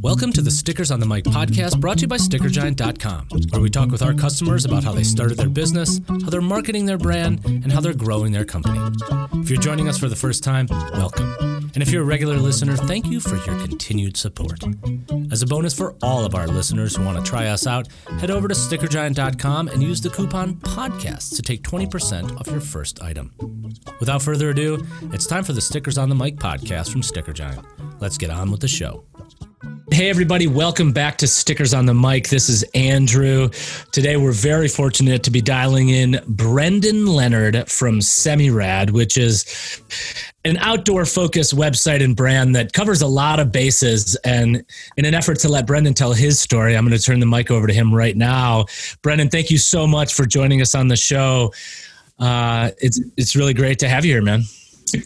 Welcome to the Stickers on the Mic podcast brought to you by StickerGiant.com, where we talk with our customers about how they started their business, how they're marketing their brand, and how they're growing their company. If you're joining us for the first time, welcome. And if you're a regular listener, thank you for your continued support. As a bonus for all of our listeners who want to try us out, head over to StickerGiant.com and use the coupon PODCAST to take 20% off your first item. Without further ado, it's time for the Stickers on the Mic podcast from Sticker Giant. Let's get on with the show. Hey, everybody, welcome back to Stickers on the Mic. This is Andrew. Today, we're very fortunate to be dialing in Brendan Leonard from Semirad, which is an outdoor focused website and brand that covers a lot of bases. And in an effort to let Brendan tell his story, I'm going to turn the mic over to him right now. Brendan, thank you so much for joining us on the show. Uh, it's, it's really great to have you here, man.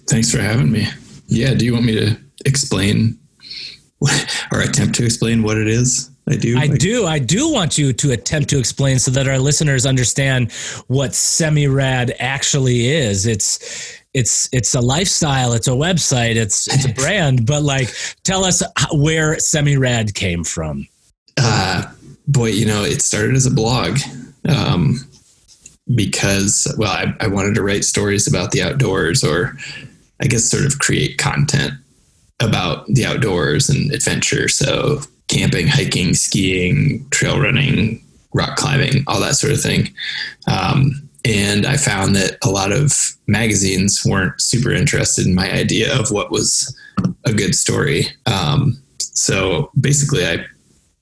Thanks for having me. Yeah, do you want me to explain or attempt to explain what it is I do. I do. I do want you to attempt to explain so that our listeners understand what Semirad actually is. It's it's it's a lifestyle. It's a website. It's it's a brand. but like, tell us where Semirad came from. Uh, boy, you know, it started as a blog. Um, because well, I, I wanted to write stories about the outdoors, or I guess sort of create content about the outdoors and adventure. So camping, hiking, skiing, trail running, rock climbing, all that sort of thing. Um, and I found that a lot of magazines weren't super interested in my idea of what was a good story. Um, so basically, I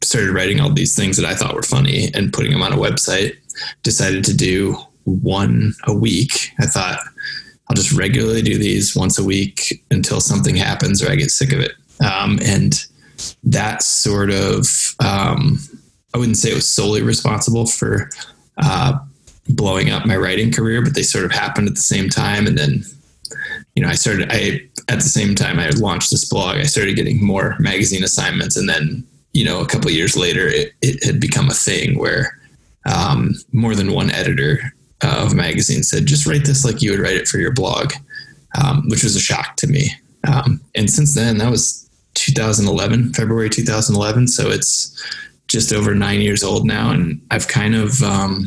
started writing all these things that I thought were funny and putting them on a website. Decided to do one a week. I thought I'll just regularly do these once a week until something happens or I get sick of it. Um, and that sort of, um, I wouldn't say it was solely responsible for uh, blowing up my writing career, but they sort of happened at the same time. And then, you know, I started, I, at the same time I launched this blog, I started getting more magazine assignments. And then, you know, a couple years later, it, it had become a thing where um, more than one editor of a magazine said, just write this like you would write it for your blog, um, which was a shock to me. Um, and since then, that was 2011, February 2011. So it's just over nine years old now. And I've kind of um,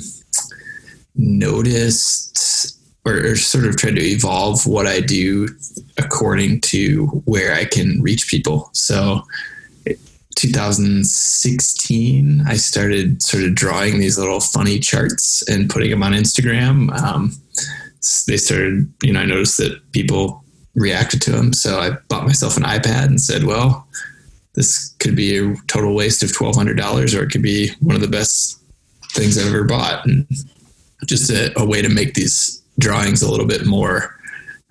noticed or, or, sort of tried to evolve what I do according to where I can reach people. So 2016, I started sort of drawing these little funny charts and putting them on Instagram. Um, they started, you know, I noticed that people reacted to them. So I bought myself an iPad and said, well, this could be a total waste of $1,200 or it could be one of the best things I've ever bought. And just a, a way to make these drawings a little bit more,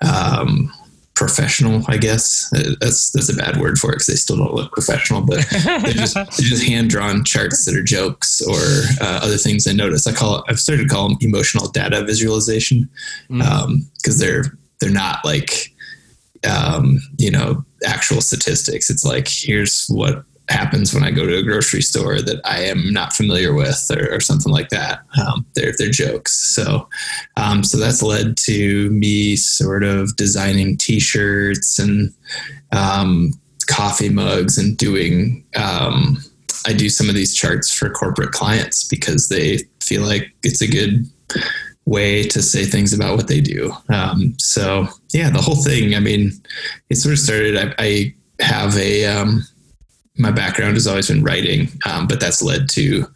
um, professional, I guess. Uh, that's that's a bad word for it because they still don't look professional, but they're just they're just hand drawn charts that are jokes or uh, other things I notice. I call it. I've started to call them emotional data visualization because mm. um, they're they're not like um, you know actual statistics. It's like here's what happens when I go to a grocery store that I am not familiar with or, or something like that. Um, they're, they're jokes. So, um, so that's led to me sort of designing t-shirts and, um, coffee mugs and doing, um, I do some of these charts for corporate clients because they feel like it's a good way to say things about what they do. Um, so yeah, the whole thing, I mean, it sort of started, I, I have a, um, my background has always been writing, um, but that's led to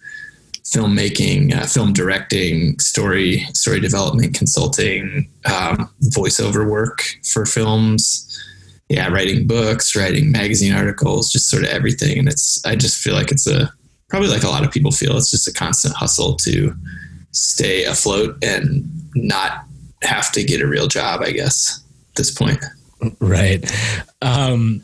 filmmaking, uh, film directing, story story development, consulting, um, voiceover work for films. Yeah, writing books, writing magazine articles, just sort of everything. And it's I just feel like it's a probably like a lot of people feel it's just a constant hustle to stay afloat and not have to get a real job. I guess at this point. Right. Um,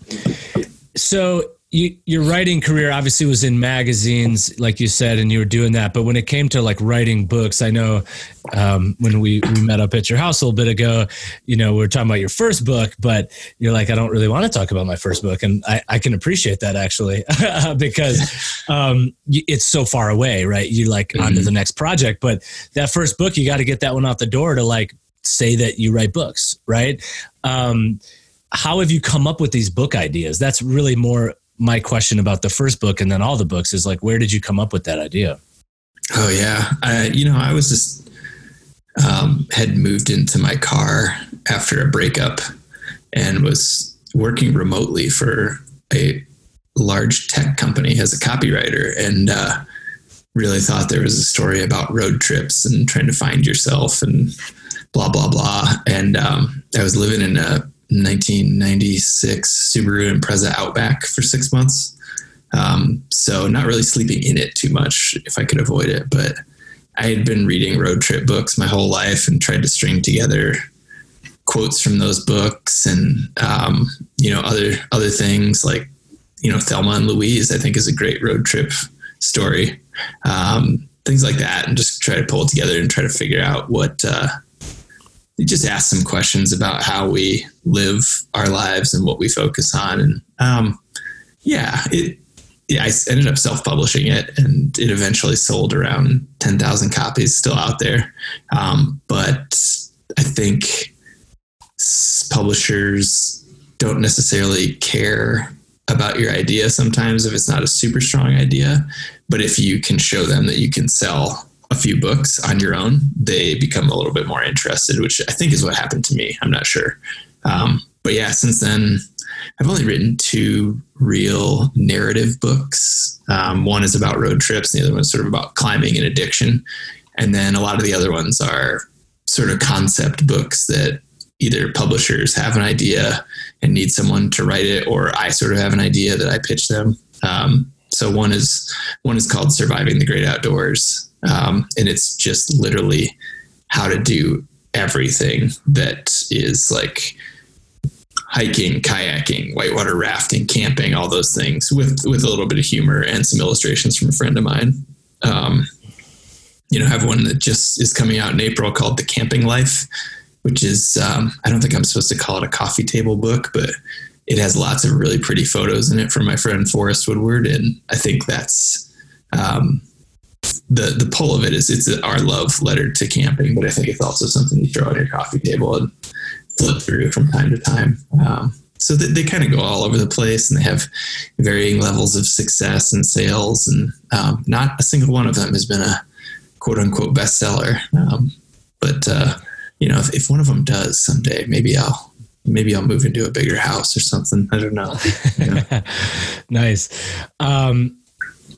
so you, your writing career obviously was in magazines, like you said, and you were doing that. But when it came to like writing books, I know um, when we, we met up at your house a little bit ago, you know, we were talking about your first book, but you're like, I don't really want to talk about my first book. And I, I can appreciate that actually, because um, it's so far away, right? You're like mm-hmm. on to the next project. But that first book, you got to get that one out the door to like say that you write books, right? Um, how have you come up with these book ideas? That's really more my question about the first book and then all the books is like, where did you come up with that idea? Oh yeah, I, you know, I was just um, had moved into my car after a breakup and was working remotely for a large tech company as a copywriter, and uh, really thought there was a story about road trips and trying to find yourself and blah blah blah. And um, I was living in a 1996 Subaru Impreza Outback for six months. Um, so not really sleeping in it too much if I could avoid it. But I had been reading road trip books my whole life and tried to string together quotes from those books and um, you know other other things like you know Thelma and Louise. I think is a great road trip story. Um, things like that, and just try to pull it together and try to figure out what. Uh, just ask some questions about how we live our lives and what we focus on, and um, yeah, it yeah, I ended up self publishing it and it eventually sold around 10,000 copies still out there. Um, but I think publishers don't necessarily care about your idea sometimes if it's not a super strong idea. But if you can show them that you can sell a few books on your own, they become a little bit more interested, which I think is what happened to me. I'm not sure. Um, but yeah, since then, I've only written two real narrative books. Um, one is about road trips, and the other one is sort of about climbing and addiction. And then a lot of the other ones are sort of concept books that either publishers have an idea and need someone to write it, or I sort of have an idea that I pitch them. Um, so one is one is called Surviving the Great Outdoors, um, and it's just literally how to do everything that is like hiking, kayaking, whitewater rafting, camping, all those things with with a little bit of humor and some illustrations from a friend of mine. Um, you know, I have one that just is coming out in April called The Camping Life, which is um, I don't think I'm supposed to call it a coffee table book, but it has lots of really pretty photos in it from my friend Forrest Woodward, and I think that's um, the the pull of it is it's our love letter to camping, but I think it's also something you throw on your coffee table and flip through from time to time. Um, so they, they kind of go all over the place and they have varying levels of success and sales. And um, not a single one of them has been a quote unquote bestseller. Um, but, uh, you know, if, if one of them does someday, maybe I'll, maybe I'll move into a bigger house or something. I don't know. You know? nice. Um,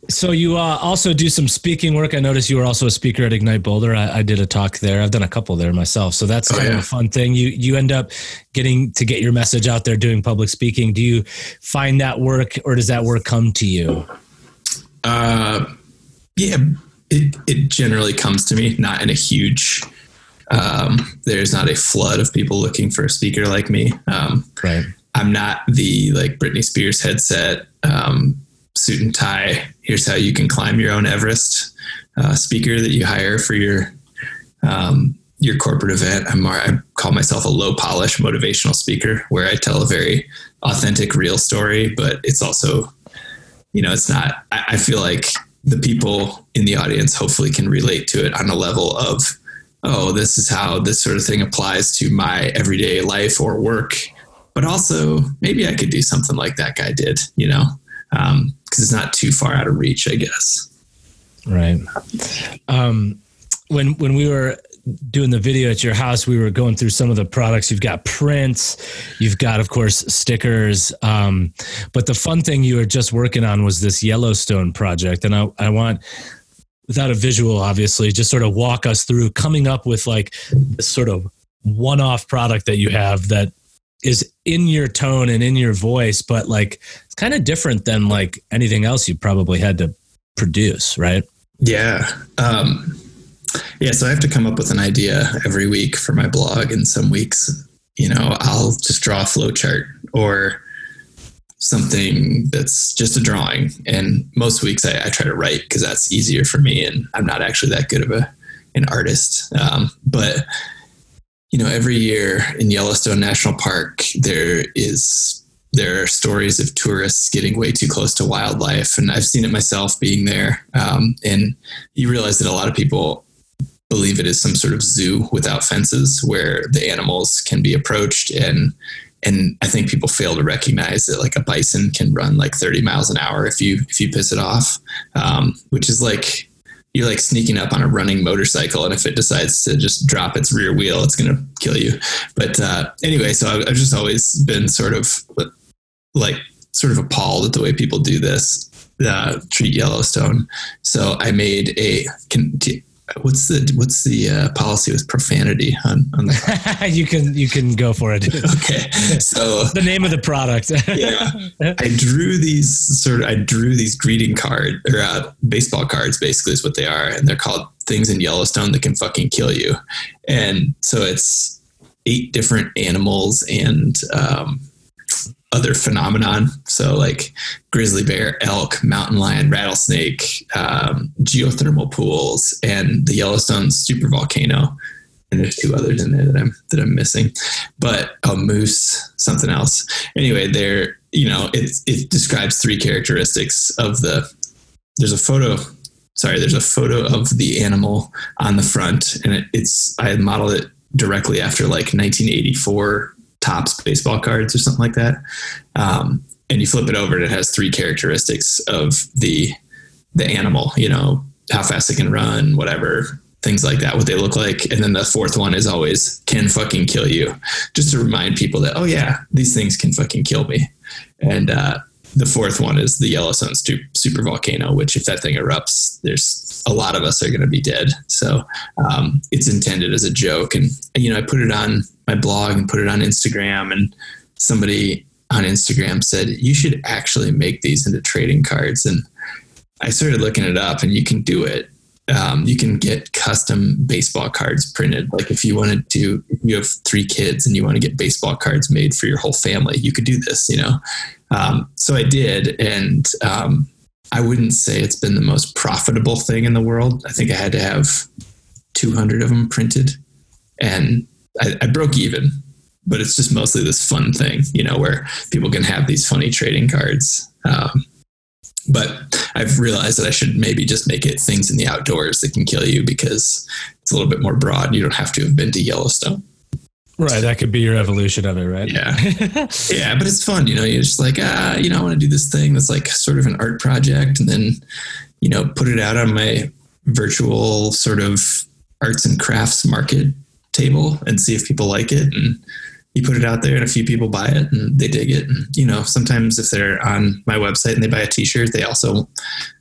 so you uh, also do some speaking work. I noticed you were also a speaker at Ignite Boulder. I, I did a talk there. I've done a couple there myself. So that's oh, yeah. of a fun thing. You you end up getting to get your message out there doing public speaking. Do you find that work, or does that work come to you? Uh, yeah, it it generally comes to me, not in a huge. Um, there's not a flood of people looking for a speaker like me. Um, right. I'm not the like Britney Spears headset. Um, suit and tie. Here's how you can climb your own Everest. Uh, speaker that you hire for your um, your corporate event. I'm I call myself a low polish motivational speaker, where I tell a very authentic, real story, but it's also, you know, it's not. I, I feel like the people in the audience hopefully can relate to it on a level of, oh, this is how this sort of thing applies to my everyday life or work. But also, maybe I could do something like that guy did, you know? Because um, it's not too far out of reach, I guess. Right. Um, when when we were doing the video at your house, we were going through some of the products. You've got prints, you've got, of course, stickers. Um, but the fun thing you were just working on was this Yellowstone project, and I, I want without a visual, obviously, just sort of walk us through coming up with like this sort of one-off product that you have that is in your tone and in your voice, but like it's kind of different than like anything else you probably had to produce, right? Yeah. Um, yeah. So I have to come up with an idea every week for my blog. And some weeks, you know, I'll just draw a flow chart or something that's just a drawing. And most weeks I, I try to write because that's easier for me. And I'm not actually that good of a, an artist. Um, but you know, every year in Yellowstone National Park, there is there are stories of tourists getting way too close to wildlife, and I've seen it myself being there. Um, and you realize that a lot of people believe it is some sort of zoo without fences, where the animals can be approached and and I think people fail to recognize that like a bison can run like 30 miles an hour if you if you piss it off, um, which is like you're like sneaking up on a running motorcycle, and if it decides to just drop its rear wheel, it's going to kill you. But uh, anyway, so I've, I've just always been sort of like sort of appalled at the way people do this uh, treat Yellowstone. So I made a. Can, what's the what's the uh, policy with profanity on, on the you can you can go for it. Okay so the name of the product. Yeah. I drew these sort of i drew these greeting card or uh, baseball cards basically is what they are and they're called things in yellowstone that can fucking kill you. And so it's eight different animals and um, other phenomenon. So like grizzly bear, elk, mountain lion, rattlesnake, um, geothermal pools, and the Yellowstone super volcano. And there's two others in there that I'm that I'm missing, but a moose, something else. Anyway, there you know it it describes three characteristics of the. There's a photo. Sorry, there's a photo of the animal on the front, and it, it's I modeled it directly after like 1984 Topps baseball cards or something like that. Um, and you flip it over and it has three characteristics of the the animal, you know, how fast it can run, whatever, things like that, what they look like. And then the fourth one is always can fucking kill you. Just to remind people that, oh yeah, these things can fucking kill me. And uh, the fourth one is the Yellowstone super volcano, which if that thing erupts, there's a lot of us are going to be dead. So um, it's intended as a joke. And, you know, I put it on my blog and put it on Instagram and somebody on Instagram said, you should actually make these into trading cards. And I started looking it up and you can do it. Um, you can get custom baseball cards printed. Like if you wanted to, you have three kids and you want to get baseball cards made for your whole family, you could do this, you know? Um, so I did. And um, I wouldn't say it's been the most profitable thing in the world. I think I had to have 200 of them printed and I, I broke even, but it's just mostly this fun thing, you know, where people can have these funny trading cards. Um, but I've realized that I should maybe just make it things in the outdoors that can kill you because it's a little bit more broad. You don't have to have been to Yellowstone. Right, that could be your evolution of it, right? Yeah, yeah, but it's fun, you know. You're just like, ah, you know, I want to do this thing that's like sort of an art project, and then, you know, put it out on my virtual sort of arts and crafts market table and see if people like it and you put it out there and a few people buy it and they dig it and you know sometimes if they're on my website and they buy a t-shirt they also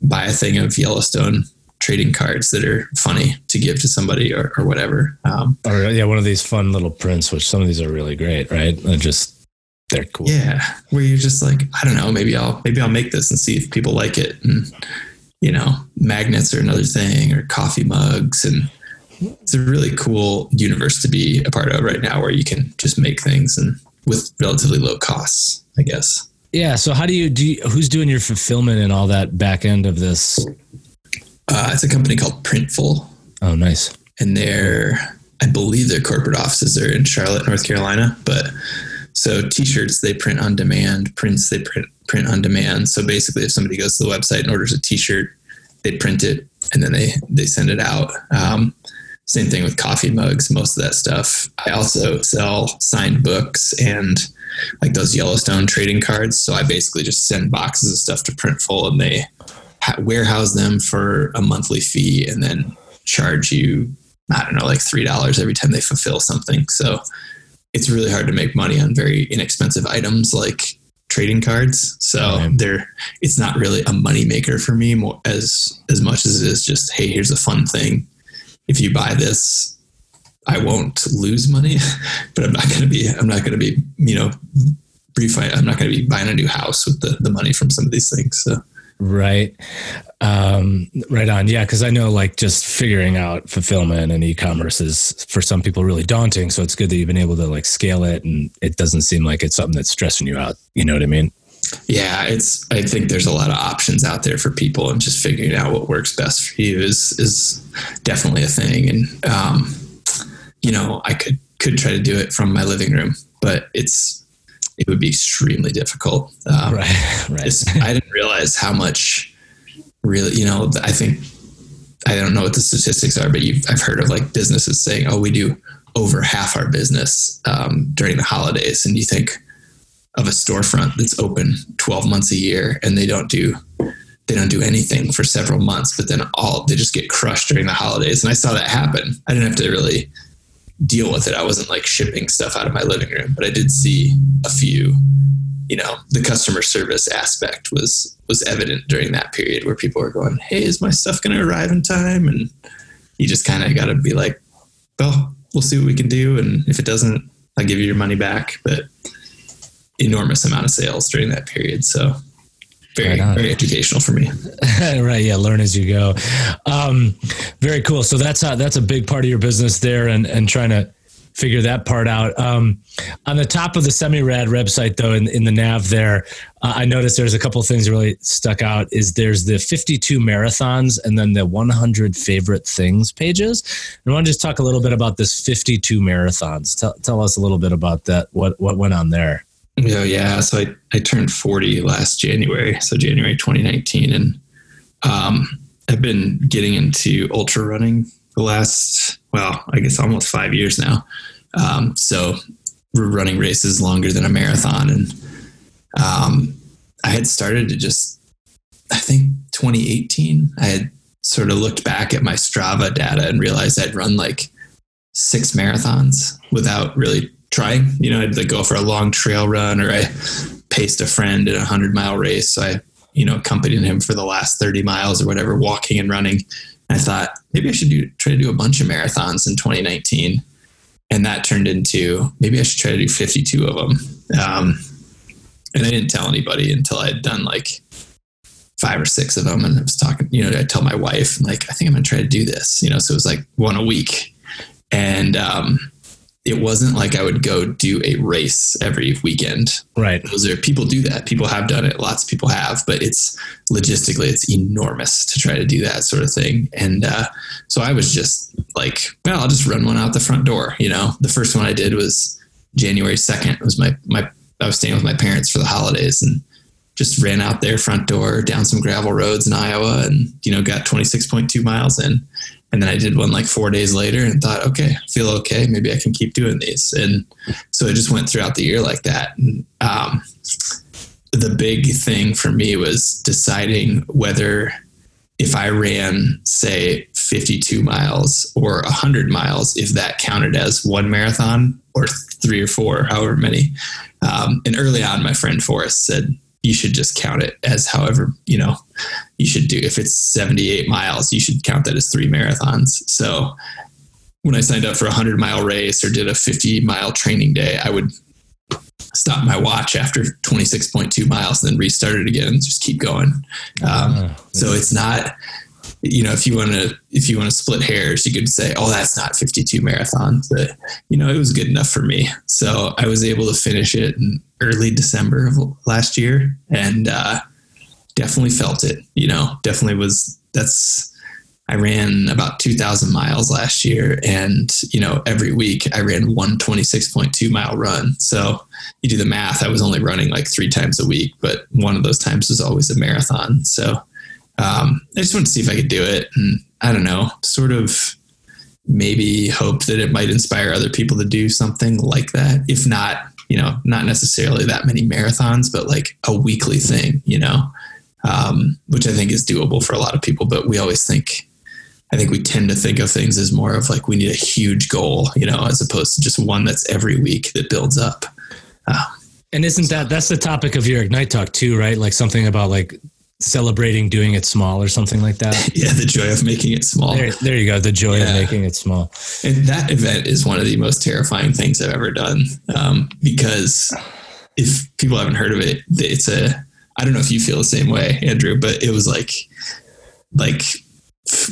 buy a thing of yellowstone trading cards that are funny to give to somebody or, or whatever um, or yeah one of these fun little prints which some of these are really great right and just they're cool yeah where you're just like i don't know maybe i'll maybe i'll make this and see if people like it and you know magnets are another thing or coffee mugs and it's a really cool universe to be a part of right now where you can just make things and with relatively low costs, I guess. Yeah. So how do you do? You, who's doing your fulfillment and all that back end of this? Uh, it's a company called Printful. Oh, nice. And they're, I believe their corporate offices are in Charlotte, North Carolina. But so t-shirts they print on demand, prints they print print on demand. So basically, if somebody goes to the website and orders a t-shirt, they print it and then they they send it out. Um, same thing with coffee mugs, most of that stuff. I also sell signed books and like those Yellowstone trading cards. So I basically just send boxes of stuff to Printful and they warehouse them for a monthly fee and then charge you, I don't know, like $3 every time they fulfill something. So it's really hard to make money on very inexpensive items like trading cards. So they're it's not really a money maker for me more, as as much as it is just hey, here's a fun thing if you buy this, I won't lose money, but I'm not going to be, I'm not going to be, you know, refi- I'm not going to be buying a new house with the, the money from some of these things. So. Right. Um, right on. Yeah. Cause I know like just figuring out fulfillment and e-commerce is for some people really daunting. So it's good that you've been able to like scale it and it doesn't seem like it's something that's stressing you out. You know what I mean? Yeah, it's. I think there's a lot of options out there for people, and just figuring out what works best for you is is definitely a thing. And um, you know, I could could try to do it from my living room, but it's it would be extremely difficult. Um, right, right. I didn't realize how much really, you know, I think I don't know what the statistics are, but I've heard of like businesses saying, "Oh, we do over half our business um, during the holidays," and you think of a storefront that's open 12 months a year and they don't do they don't do anything for several months, but then all they just get crushed during the holidays. And I saw that happen. I didn't have to really deal with it. I wasn't like shipping stuff out of my living room, but I did see a few, you know, the customer service aspect was was evident during that period where people were going, Hey, is my stuff gonna arrive in time? And you just kinda gotta be like, Well, we'll see what we can do. And if it doesn't, I'll give you your money back. But enormous amount of sales during that period. So very right very educational for me. right, yeah, learn as you go. Um, very cool. So that's a, that's a big part of your business there, and and trying to figure that part out. Um, on the top of the semi-rad website, though, in, in the nav there, uh, I noticed there's a couple of things that really stuck out. Is there's the 52 marathons and then the 100 favorite things pages. And I want to just talk a little bit about this 52 marathons. Tell, tell us a little bit about that. What what went on there? Oh yeah, so I, I turned 40 last January, so January 2019, and um, I've been getting into ultra running the last, well, I guess almost five years now. Um, so we're running races longer than a marathon, and um, I had started to just, I think 2018, I had sort of looked back at my Strava data and realized I'd run like six marathons without really trying. You know, I'd like go for a long trail run or I paced a friend in a hundred mile race. So I, you know, accompanied him for the last 30 miles or whatever, walking and running. And I thought maybe I should do, try to do a bunch of marathons in 2019. And that turned into maybe I should try to do 52 of them. Um, and I didn't tell anybody until I had done like five or six of them. And I was talking, you know, I tell my wife, like, I think I'm going to try to do this, you know, so it was like one a week. And, um, it wasn't like I would go do a race every weekend. Right. Those are people do that. People have done it. Lots of people have, but it's logistically it's enormous to try to do that sort of thing. And uh, so I was just like, well, I'll just run one out the front door. You know, the first one I did was January second. It was my my I was staying with my parents for the holidays and just ran out their front door down some gravel roads in Iowa and you know got 26.2 miles in and then I did one like four days later and thought, okay, I feel okay. Maybe I can keep doing these. And so it just went throughout the year like that. And, um, the big thing for me was deciding whether if I ran, say, 52 miles or 100 miles, if that counted as one marathon or three or four, however many. Um, and early on, my friend Forrest said, you should just count it as however, you know, you should do. If it's 78 miles, you should count that as three marathons. So when I signed up for a 100 mile race or did a 50 mile training day, I would stop my watch after 26.2 miles and then restart it again and just keep going. Um, uh, so it's not, you know, if you want to, if you want to split hairs, you could say, oh, that's not 52 marathons, but you know, it was good enough for me. So I was able to finish it in early December of last year and, uh, definitely felt it, you know, definitely was, that's, I ran about 2000 miles last year and, you know, every week I ran one 26.2 mile run. So you do the math, I was only running like three times a week, but one of those times was always a marathon. So, um, I just wanted to see if I could do it. And I don't know, sort of maybe hope that it might inspire other people to do something like that. If not, you know, not necessarily that many marathons, but like a weekly thing, you know, um, which I think is doable for a lot of people. But we always think, I think we tend to think of things as more of like we need a huge goal, you know, as opposed to just one that's every week that builds up. Uh, and isn't that that's the topic of your Ignite talk too, right? Like something about like celebrating doing it small or something like that. yeah, the joy of making it small. There, there you go. The joy yeah. of making it small. And that event is one of the most terrifying things I've ever done um, because if people haven't heard of it, it's a. I don't know if you feel the same way, Andrew, but it was like, like,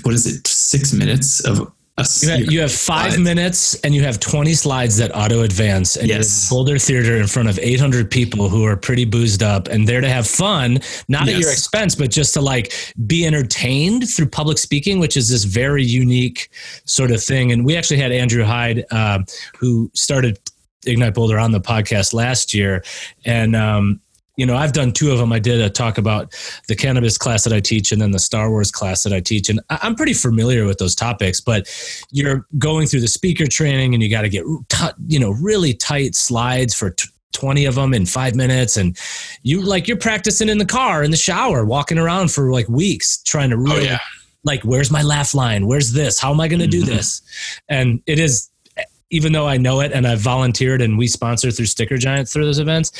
what is it? Six minutes of you have, you have five minutes and you have 20 slides that auto advance and yes. Boulder Theater in front of 800 people who are pretty boozed up and there to have fun, not yes. at your expense, but just to like be entertained through public speaking, which is this very unique sort of thing. And we actually had Andrew Hyde, uh, who started Ignite Boulder on the podcast last year. And, um, you know, I've done two of them. I did a talk about the cannabis class that I teach and then the Star Wars class that I teach. And I'm pretty familiar with those topics, but you're going through the speaker training and you got to get, you know, really tight slides for t- 20 of them in five minutes. And you like, you're practicing in the car, in the shower, walking around for like weeks trying to really, Oh, yeah. like, where's my laugh line? Where's this? How am I going to do Mhm. this? And it is, even though I know it and I've volunteered and we sponsor through Sticker Giant through those events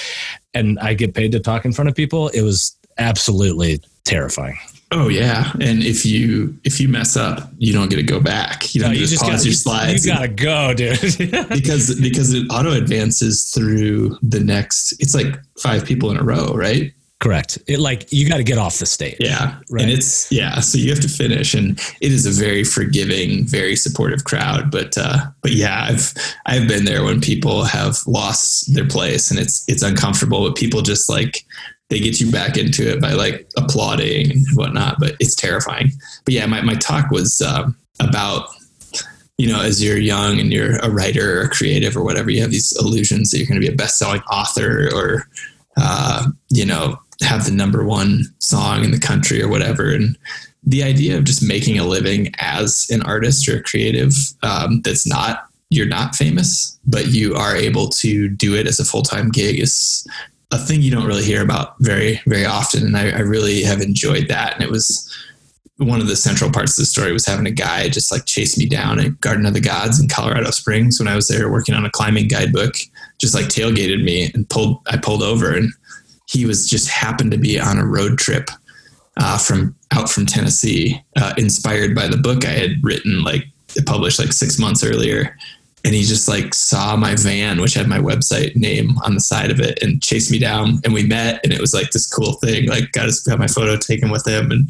and I get paid to talk in front of people, it was absolutely terrifying. Oh yeah, and if you if you mess up, you don't get to go back. You No, don't you just, just pause gotta, your slides. you gotta go, dude. because because it auto advances through the next. It's like five people in a row, right? Correct. It like you got to get off the stage. Yeah, Right. and it's yeah. So you have to finish, and it is a very forgiving, very supportive crowd. But uh, but yeah, I've I've been there when people have lost their place, and it's it's uncomfortable. But people just like they get you back into it by like applauding and whatnot. But it's terrifying. But yeah, my my talk was um, about you know, as you're young and you're a writer or a creative or whatever, you have these illusions that you're going to be a best-selling author or, uh, you know, have the number one song in the country or whatever. And the idea of just making a living as an artist or a creative um, that's not you're not famous, but you are able to do it as a full-time gig is a thing you don't really hear about very, very often. And I, I really have enjoyed that. And it was one of the central parts of the story was having a guy just like chase me down at Garden of the Gods in Colorado Springs when I was there working on a climbing guidebook, just like tailgated me and pulled, I pulled over and he was just happened to be on a road trip uh, from out from Tennessee, uh, inspired by the book I had written, like published like six months earlier. And he just like saw my van, which had my website name on the side of it, and chased me down. And we met, and it was like this cool thing. Like, got, got my photo taken with him, and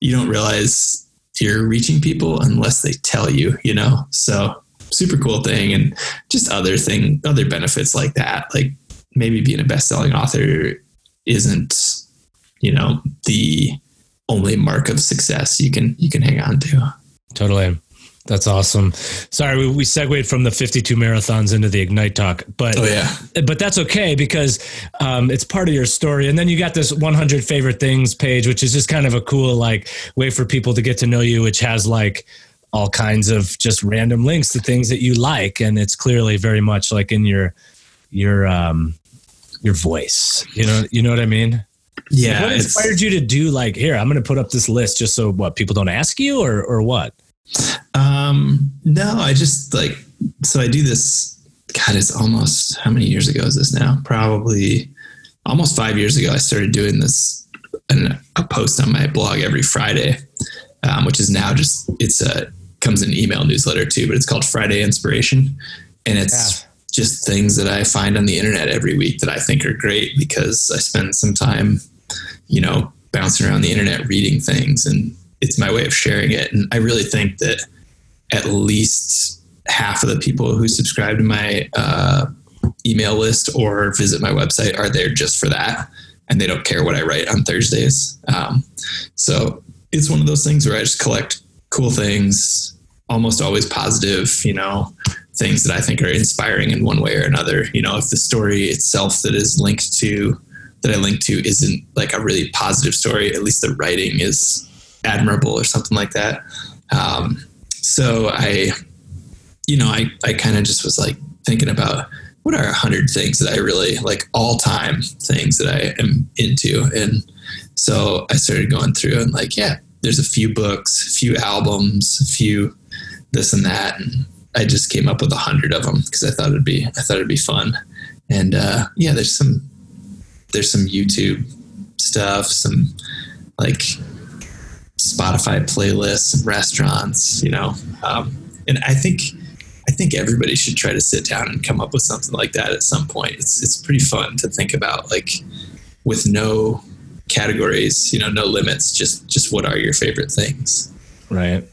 you don't realize you're reaching people unless they tell you, you know? So super cool thing. And just other thing, other benefits like that, like maybe being a best-selling author isn't, you know, the only mark of success you can, you can hang on to. Totally. That's awesome. Sorry, we, we segued from the 52 marathons into the Ignite talk, but Oh yeah. but that's okay because um, it's part of your story. And then you got this 100 favorite things page, which is just kind of a cool like way for people to get to know you, which has like all kinds of just random links to things that you like, and it's clearly very much like in your your um your voice. You know, you know what I mean? Yeah. what inspired you to do like here? I'm going to put up this list just so what people don't ask you or or what? Um, no, I just like so I do this. God, it's almost how many years ago is this now? Probably almost five years ago. I started doing this and a post on my blog every Friday, um, which is now just it's a comes in email newsletter too, but it's called Friday Inspiration, and it's just things that I find on the internet every week that I think are great because I spend some time, you know, bouncing around the internet reading things and it's my way of sharing it. And I really think that at least half of the people who subscribe to my uh, email list or visit my website are there just for that. And they don't care what I write on Thursdays. Um, so it's one of those things where I just collect cool things, almost always positive, you know, things that I think are inspiring in one way or another. You know, if the story itself that is linked to, that I link to isn't like a really positive story, at least the writing is admirable or something like that. Um, so I, you know, I, I kind of just was like thinking about what are a hundred things that I really like all time things that I am into. And so I started going through and like, yeah, there's a few books, a few albums, a few this and that. And I just came up with a hundred of them because I thought it'd be, I thought it'd be fun. And, uh, yeah, there's some, there's some YouTube stuff, some like Spotify playlists, some restaurants, you know. Um, and I think I think everybody should try to sit down and come up with something like that at some point. It's it's pretty fun to think about, like with no categories, you know, no limits. Just just what are your favorite things? Right.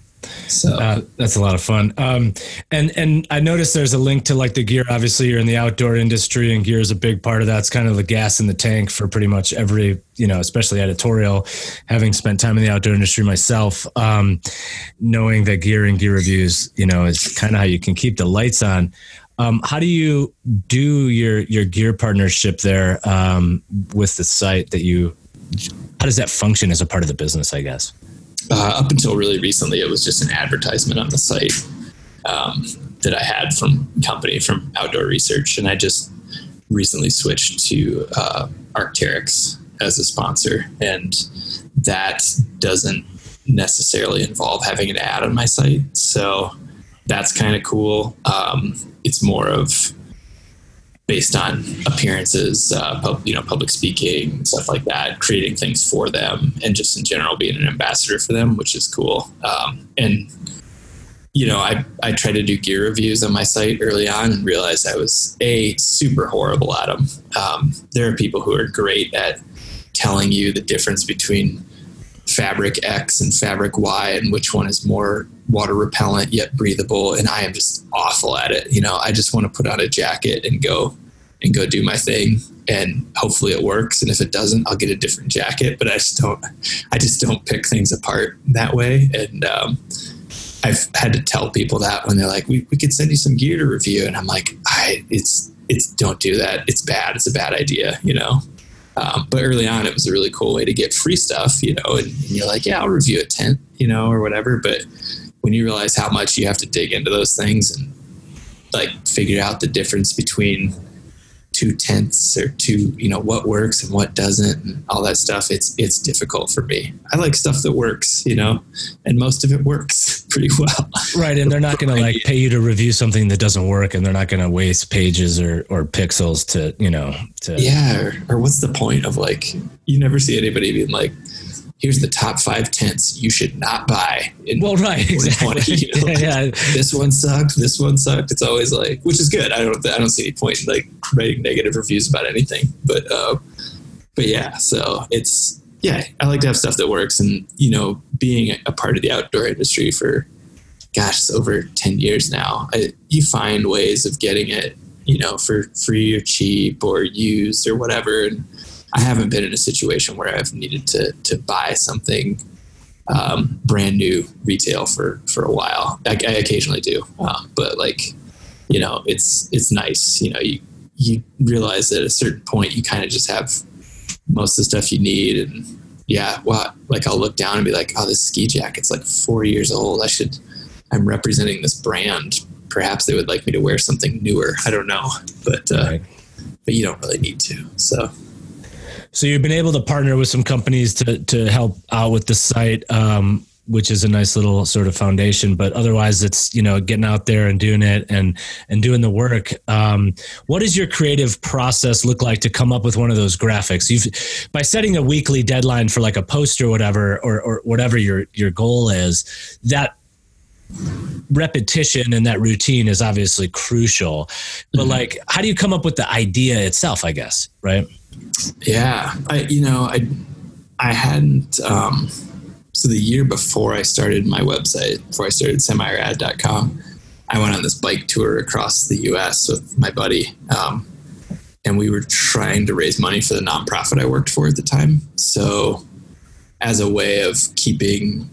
So Uh, that's a lot of fun. Um, and and I noticed there's a link to like the gear. Obviously, you're in the outdoor industry, and gear is a big part of that. It's kind of the gas in the tank for pretty much every, you know, especially editorial. Having spent time in the outdoor industry myself, um, knowing that gear and gear reviews, you know, is kind of how you can keep the lights on. Um, how do you do your your gear partnership there um, with the site that you? How does that function as a part of the business? I guess. Uh, up until really recently, it was just an advertisement on the site um, that I had from company from Outdoor Research, and I just recently switched to uh, Arc'teryx as a sponsor, and that doesn't necessarily involve having an ad on my site. So that's kind of cool. Um, it's more of based on appearances, uh, pub, you know, public speaking, stuff like that, creating things for them, and just in general being an ambassador for them, which is cool. Um, and you know, I I tried to do gear reviews on my site early on and realized I was a super horrible at them. Um, there are people who are great at telling you the difference between fabric X and fabric Y and which one is more water repellent yet breathable. And I am just awful at it. You know, I just want to put on a jacket and go and go do my thing and hopefully it works. And if it doesn't, I'll get a different jacket, but I just don't, I just don't pick things apart that way. And, um, I've had to tell people that when they're like, we, we could send you some gear to review. And I'm like, I, it's, it's don't do that. It's bad. It's a bad idea, you know? Um, but early on, it was a really cool way to get free stuff, you know, and, and, you're like, yeah, I'll review a tent, you know, or whatever. But when you realize how much you have to dig into those things and like figure out the difference between two tenths or two, you know, what works and what doesn't and all that stuff, it's it's difficult for me. I like stuff that works, you know, and most of it works pretty well. Right. And they're not gonna like pay you to review something that doesn't work and they're not gonna waste pages or or pixels to, you know, to Yeah, or, or what's the point of like you never see anybody being like here's the top five tents you should not buy. In well, right, exactly. You know, like, yeah, This one sucked. This one sucked. It's always like, which is good. I don't, I don't see any point in like writing negative reviews about anything. But, uh, but yeah. So it's yeah. I like to have stuff that works, and you know, being a part of the outdoor industry for, gosh, it's over ten years now. I, you find ways of getting it, you know, for free or cheap or used or whatever, and I haven't been in a situation where I've needed to to buy something um, brand new retail for for a while. I, I occasionally do, um, but like you know, it's it's nice. You know, you you realize that at a certain point you kind of just have most of the stuff you need and yeah well like i'll look down and be like oh this ski jacket's like four years old i should i'm representing this brand perhaps they would like me to wear something newer i don't know but uh, right. but you don't really need to so so you've been able to partner with some companies to to help out with the site, um, which is a nice little sort of foundation. But otherwise, it's you know getting out there and doing it and and doing the work. Um, what does your creative process look like to come up with one of those graphics? You've by setting a weekly deadline for like a post or whatever or or whatever your your goal is that repetition and that routine is obviously crucial but mm-hmm. like how do you come up with the idea itself i guess right yeah, I you know I I hadn't um, so the year before I started my website, before I started semirad.com, I went on this bike tour across the U.S. with my buddy, um, and we were trying to raise money for the nonprofit I worked for at the time. So, as a way of keeping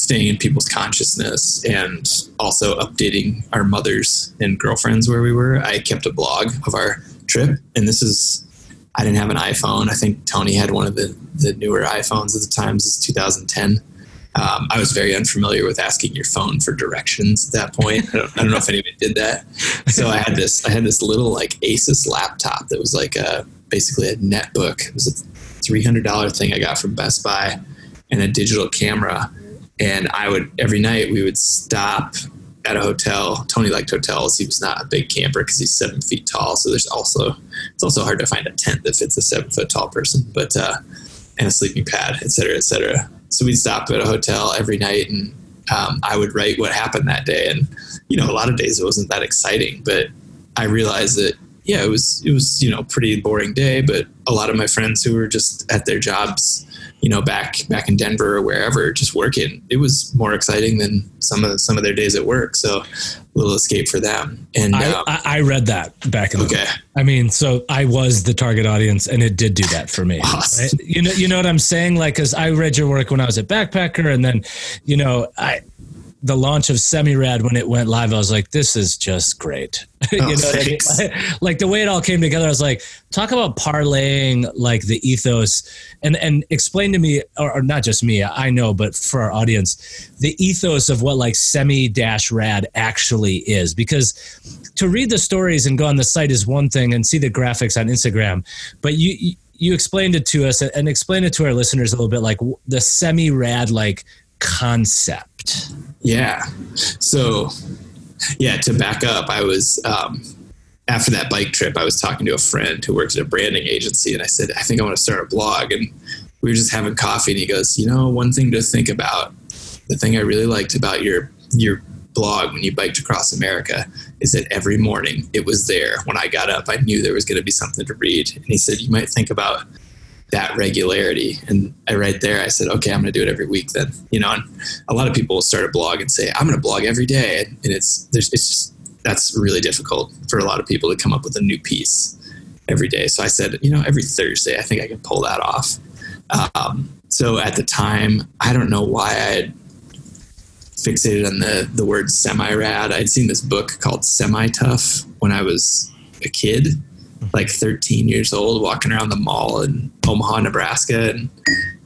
staying in people's consciousness and also updating our mothers and girlfriends where we were, I kept a blog of our trip, and this is I didn't have an iPhone. I think Tony had one of the, the newer iPhones at the time. This is 2010. Um, I was very unfamiliar with asking your phone for directions at that point. I don't, I don't know if anybody did that. So I had this, I had this little like Asus laptop that was like a, basically a netbook. It was a $300 thing I got from Best Buy and a digital camera. And I would, every night we would stop at a hotel. Tony liked hotels. He was not a big camper because he's seven feet tall. So there's also it's also hard to find a tent that fits a seven foot tall person, but uh, and a sleeping pad, et cetera, et cetera. So we'd stop at a hotel every night, and um, I would write what happened that day. And you know, a lot of days it wasn't that exciting, but I realized that yeah, it was it was you know pretty boring day. But a lot of my friends who were just at their jobs you know, back back in Denver or wherever, just working. It was more exciting than some of some of their days at work. So, a little escape for them. And I, um, I read that back in the okay. I mean, so I was the target audience, and it did do that for me. Awesome. Right? You know, you know what I'm saying? Like, because I read your work when I was at Backpacker, and then, you know, I the launch of Semirad when it went live, I was like, this is just great. you oh, know I mean? like, like, the way it all came together, I was like, talk about parlaying like the ethos and and explain to me, or, or not just me, I know, but for our audience, the ethos of what like semi dash rad actually is. Because to read the stories and go on the site is one thing and see the graphics on Instagram, but you you explained it to us and explain it to our listeners a little bit like the semi rad like concept. Yeah. So, yeah, to back up, I was um, after that bike trip, I was talking to a friend who works at a branding agency, and I said, I think I want to start a blog. And we were just having coffee, and he goes, You know, one thing to think about, the thing I really liked about your your blog when you biked across America is that every morning it was there. When I got up, I knew there was going to be something to read. And he said, You might think about that regularity. And I right there, I said, okay, I'm going to do it every week then. You know, and a lot of people will start a blog and say, I'm going to blog every day. And it's, there's, it's just, that's really difficult for a lot of people to come up with a new piece every day. So I said, you know, every Thursday, I think I can pull that off. Um, so at the time, I don't know why I had fixated on the the word semi rad. I'd seen this book called Semi Tough when I was a kid, like 13 years old, walking around the mall in Omaha, Nebraska, and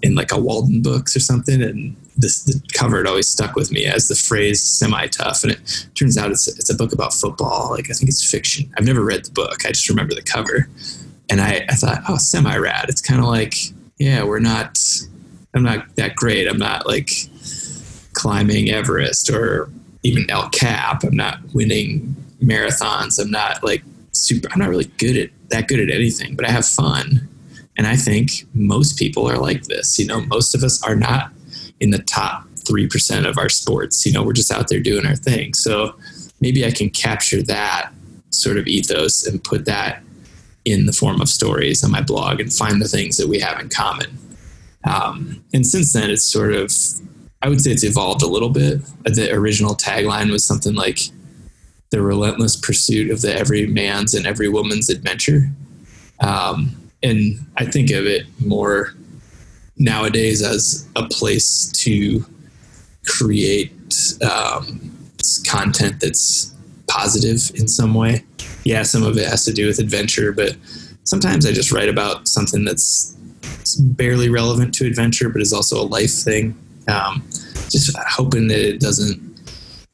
in like a Walden Books or something. And this the cover had always stuck with me as the phrase "semi tough." And it turns out it's it's a book about football. Like I think it's fiction. I've never read the book. I just remember the cover, and I I thought, oh, semi rad. It's kind of like yeah, we're not. I'm not that great. I'm not like climbing Everest or even El Cap. I'm not winning marathons. I'm not like super. I'm not really good at that good at anything, but I have fun. And I think most people are like this. You know, most of us are not in the top 3% of our sports. You know, we're just out there doing our thing. So maybe I can capture that sort of ethos and put that in the form of stories on my blog and find the things that we have in common. Um, and since then, it's sort of I would say it's evolved a little bit. The original tagline was something like the relentless pursuit of the every man's and every woman's adventure. Um, and I think of it more nowadays as a place to create um, content that's positive in some way. Yeah, some of it has to do with adventure, but sometimes I just write about something that's barely relevant to adventure, but is also a life thing. Um, just hoping that it doesn't,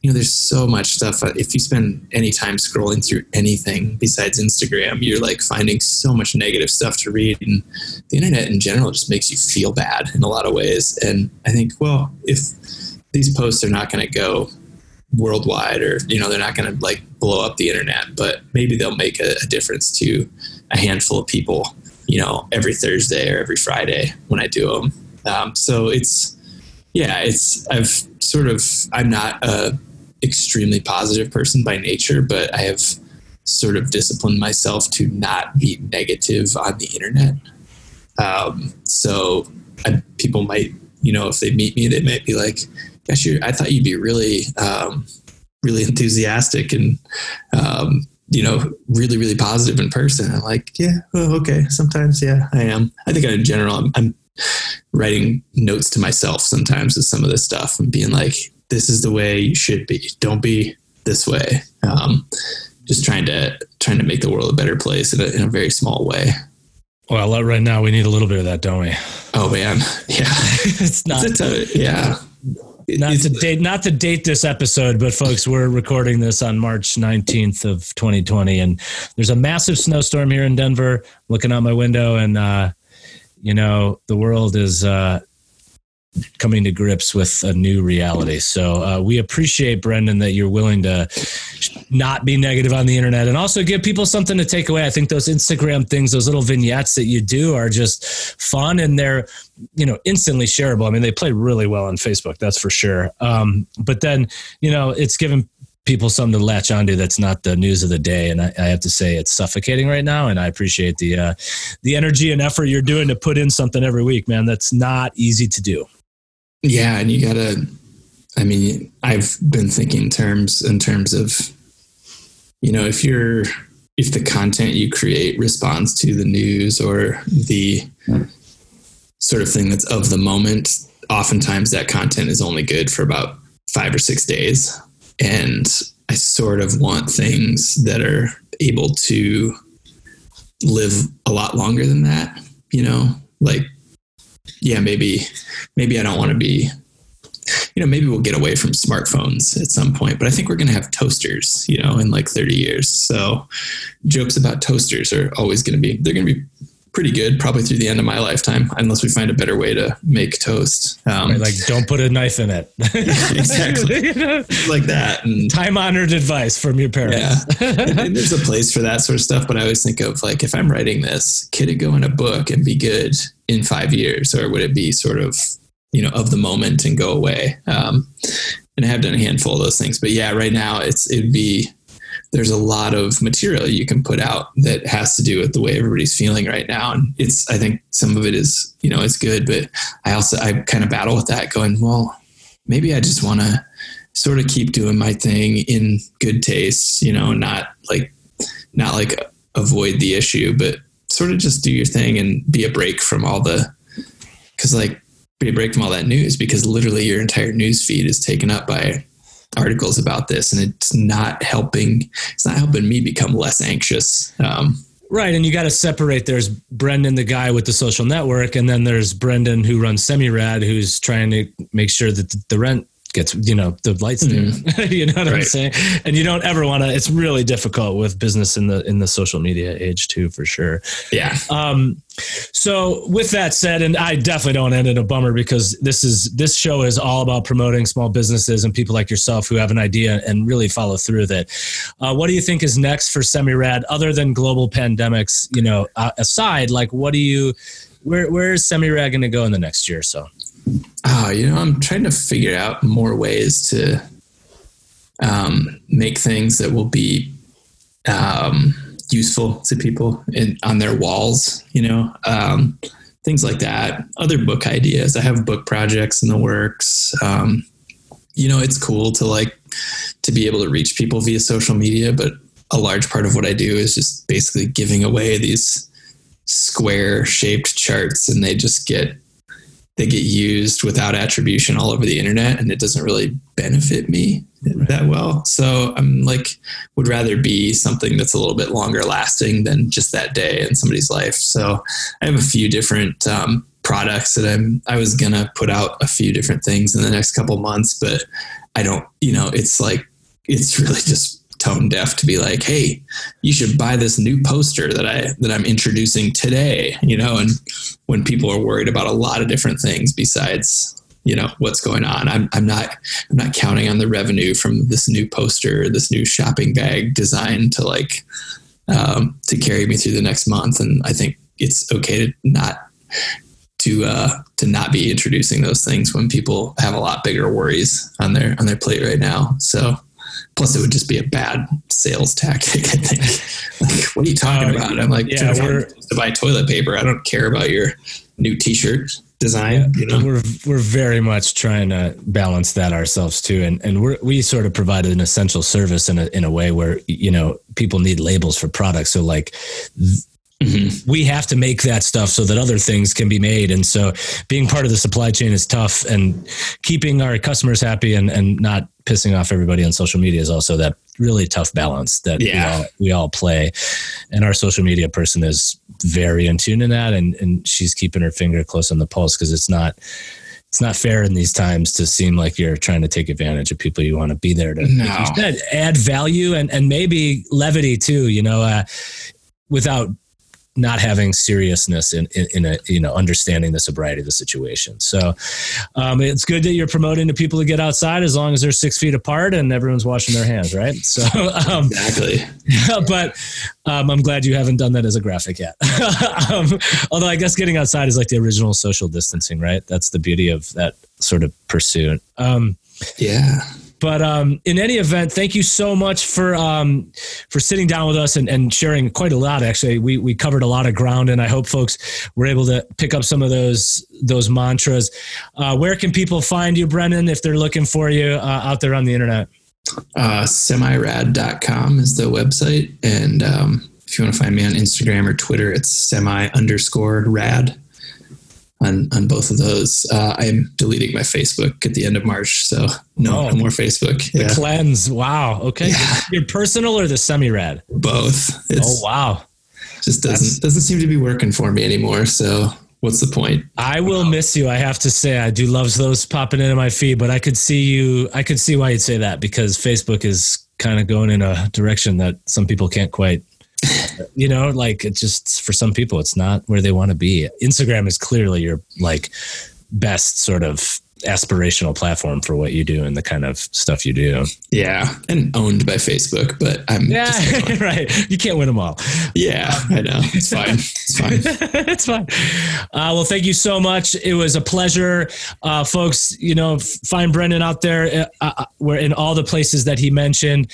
you know, there's so much stuff. If you spend any time scrolling through anything besides Instagram, you're like finding so much negative stuff to read. And the internet in general just makes you feel bad in a lot of ways. And I think, well, if these posts are not going to go worldwide or, you know, they're not going to like blow up the internet, but maybe they'll make a, a difference to a handful of people, you know, every Thursday or every Friday when I do them. Um, so it's, yeah, it's I've sort of I'm not a extremely positive person by nature, but I have sort of disciplined myself to not be negative on the internet. Um, so I, people might, you know, if they meet me, they might be like, "Gosh, I thought you'd be really, um, really enthusiastic and." Um, you know, really, really positive in person. I'm like, yeah, oh, okay. Sometimes, yeah, I am. I think in general, I'm, I'm writing notes to myself sometimes with some of this stuff and being like, this is the way you should be. Don't be this way. Um, just trying to trying to make the world a better place in a, in a very small way. Well, right now we need a little bit of that, don't we? Oh man, yeah. it's not. It's a, yeah. Not to date, not to date this episode, but folks, we're recording this on March 19th of 2020, and there's a massive snowstorm here in Denver. Looking out my window, and uh, you know, the world is uh, coming to grips with a new reality. So uh, we appreciate Brendan that you're willing to not be negative on the internet and also give people something to take away. I think those Instagram things, those little vignettes that you do are just fun and they're, you know, instantly shareable. I mean, they play really well on Facebook, that's for sure. Um, but then, you know, it's given people something to latch onto that's not the news of the day. And I, I, have to say it's suffocating right now. And I appreciate the uh, the energy and effort you're doing to put in something every week, man. That's not easy to do. Yeah, and you gotta. I mean, I've been thinking terms in terms of, you know, if you're if the content you create responds to the news or the sort of thing that's of the moment, oftentimes that content is only good for about five or six days and I sort of want things that are able to live a lot longer than that, you know, like, yeah, maybe, maybe I don't want to be, you know, maybe we'll get away from smartphones at some point, but I think we're going to have toasters, you know, in like 30 years. So jokes about toasters are always going to be, they're going to be pretty good probably through the end of my lifetime unless we find a better way to make toast. Um, right, like don't put a knife in it. Exactly. Like that and time honored advice from your parents. Yeah. And, and there's a place for that sort of stuff but i always think of like if i'm writing this could it go in a book and be good in five years or would it be sort of you know of the moment and go away? Um, and i have done a handful of those things but yeah right now it's it'd be there's a lot of material you can put out that has to do with the way everybody's feeling right now. And it's, I think some of it is, you know, it's good, but I also, I kind of battle with that going, well, maybe I just want to sort of keep doing my thing in good taste, you know, not like, not like avoid the issue, but sort of just do your thing and be a break from all the, cause like, be a break from all that news because literally your entire news feed is taken up by articles about this and it's not helping it's not helping me become less anxious um, right and you got to separate there's brendan the guy with the social network and then there's brendan who runs semirad who's trying to make sure that the rent gets you know the lights mm-hmm. you know what right. i'm saying? And you don't ever want to it's really difficult with business in the in the social media age too for sure. Yeah. Um so with that said and i definitely don't end in a bummer because this is this show is all about promoting small businesses and people like yourself who have an idea and really follow through with it. Uh, what do you think is next for semirad other than global pandemics you know uh, aside like what do you where where is semirad going to go in the next year or so Oh, you know, I'm trying to figure out more ways to um, make things that will be um, useful to people in, on their walls. You know, um, things like that. Other book ideas. I have book projects in the works. Um, you know, it's cool to like to be able to reach people via social media, but a large part of what I do is just basically giving away these square shaped charts, and they just get they get used without attribution all over the internet and it doesn't really benefit me right. that well so i'm like would rather be something that's a little bit longer lasting than just that day in somebody's life so i have a few different um, products that i'm i was gonna put out a few different things in the next couple months but i don't you know it's like it's really just tone deaf to be like, "Hey, you should buy this new poster that I that I'm introducing today." You know, and when people are worried about a lot of different things besides you know what's going on i'm, I'm not i'm not counting on the revenue from this new poster this new shopping bag design to like um, to carry me through the next month and i think it's okay to not to uh, to not be introducing those things when people have a lot bigger worries on their on their plate right now so Plus, it would just be a bad sales tactic. I think. Like, what are you talking uh, about? I'm like, yeah, we're to buy toilet paper. I don't care about your new T-shirt design. You know, we're we're very much trying to balance that ourselves too, and and we we sort of provided an essential service in a in a way where you know people need labels for products. So like. Mm-hmm. We have to make that stuff so that other things can be made. And so being part of the supply chain is tough and keeping our customers happy and, and not pissing off everybody on social media is also that really tough balance that yeah. we, all, we all play. And our social media person is very in tune in that. And, and she's keeping her finger close on the pulse because it's not, it's not fair in these times to seem like you're trying to take advantage of people you want to be there to no. like said, add value and, and maybe levity too, you know, uh, without not having seriousness in, in, in, a you know understanding the sobriety of the situation. So um, it's good that you're promoting to people to get outside as long as they're six feet apart and everyone's washing their hands right? So um, exactly. but um, i'm glad you haven't done that as a graphic yet. Um, although i guess getting outside is like the original social distancing right? That's the beauty of that sort of pursuit. Um, yeah but um, in any event, thank you so much for um, for sitting down with us and, and sharing quite a lot. Actually, we we covered a lot of ground, and I hope folks were able to pick up some of those those mantras. Uh, where can people find you, Brendan, if they're looking for you uh, out there on the internet? Uh, semirad.com is the website, and um, if you want to find me on Instagram or Twitter, it's semi underscore rad on on both of those. Uh, I'm deleting my Facebook at the end of March, so no, oh, no more Facebook. The yeah. cleanse. Wow. Okay. Yeah. Your personal or the semi rad? Both. It's, oh wow. Just doesn't That's, doesn't seem to be working for me anymore. So what's the point? I will miss you. I have to say, I do love those popping into my feed, but I could see you. I could see why you'd say that because Facebook is kind of going in a direction that some people can't quite. You know, like it just for some people, it's not where they want to be. Instagram is clearly your like best sort of aspirational platform for what you do and the kind of stuff you do. Yeah, and owned by Facebook, but I'm yeah, right. You can't win them all. Yeah, I know. It's fine. It's fine. it's fine. Uh, well, thank you so much. It was a pleasure, uh, folks. You know, find Brendan out there uh, uh, where in all the places that he mentioned.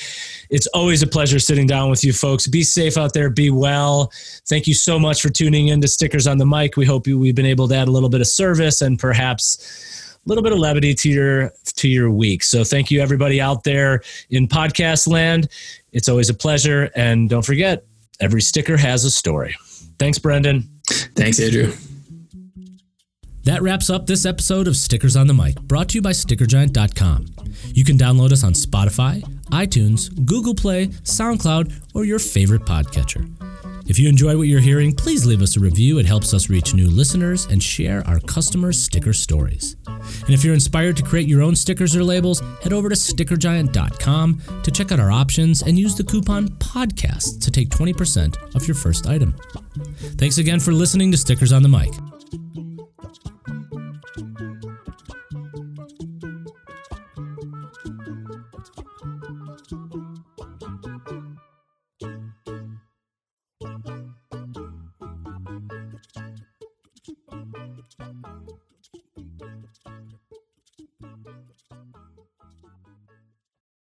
It's always a pleasure sitting down with you, folks. Be safe out there. Be well. Thank you so much for tuning in to Stickers on the Mic. We hope you, we've been able to add a little bit of service and perhaps little bit of levity to your to your week. So thank you everybody out there in podcast land. It's always a pleasure and don't forget every sticker has a story. Thanks Brendan. Thanks Andrew. That wraps up this episode of Stickers on the Mic, brought to you by StickerGiant.com. You can download us on Spotify, iTunes, Google Play, SoundCloud, or your favorite podcatcher. If you enjoy what you're hearing, please leave us a review. It helps us reach new listeners and share our customers' sticker stories. And if you're inspired to create your own stickers or labels, head over to stickergiant.com to check out our options and use the coupon PODCAST to take 20% off your first item. Thanks again for listening to Stickers on the Mic.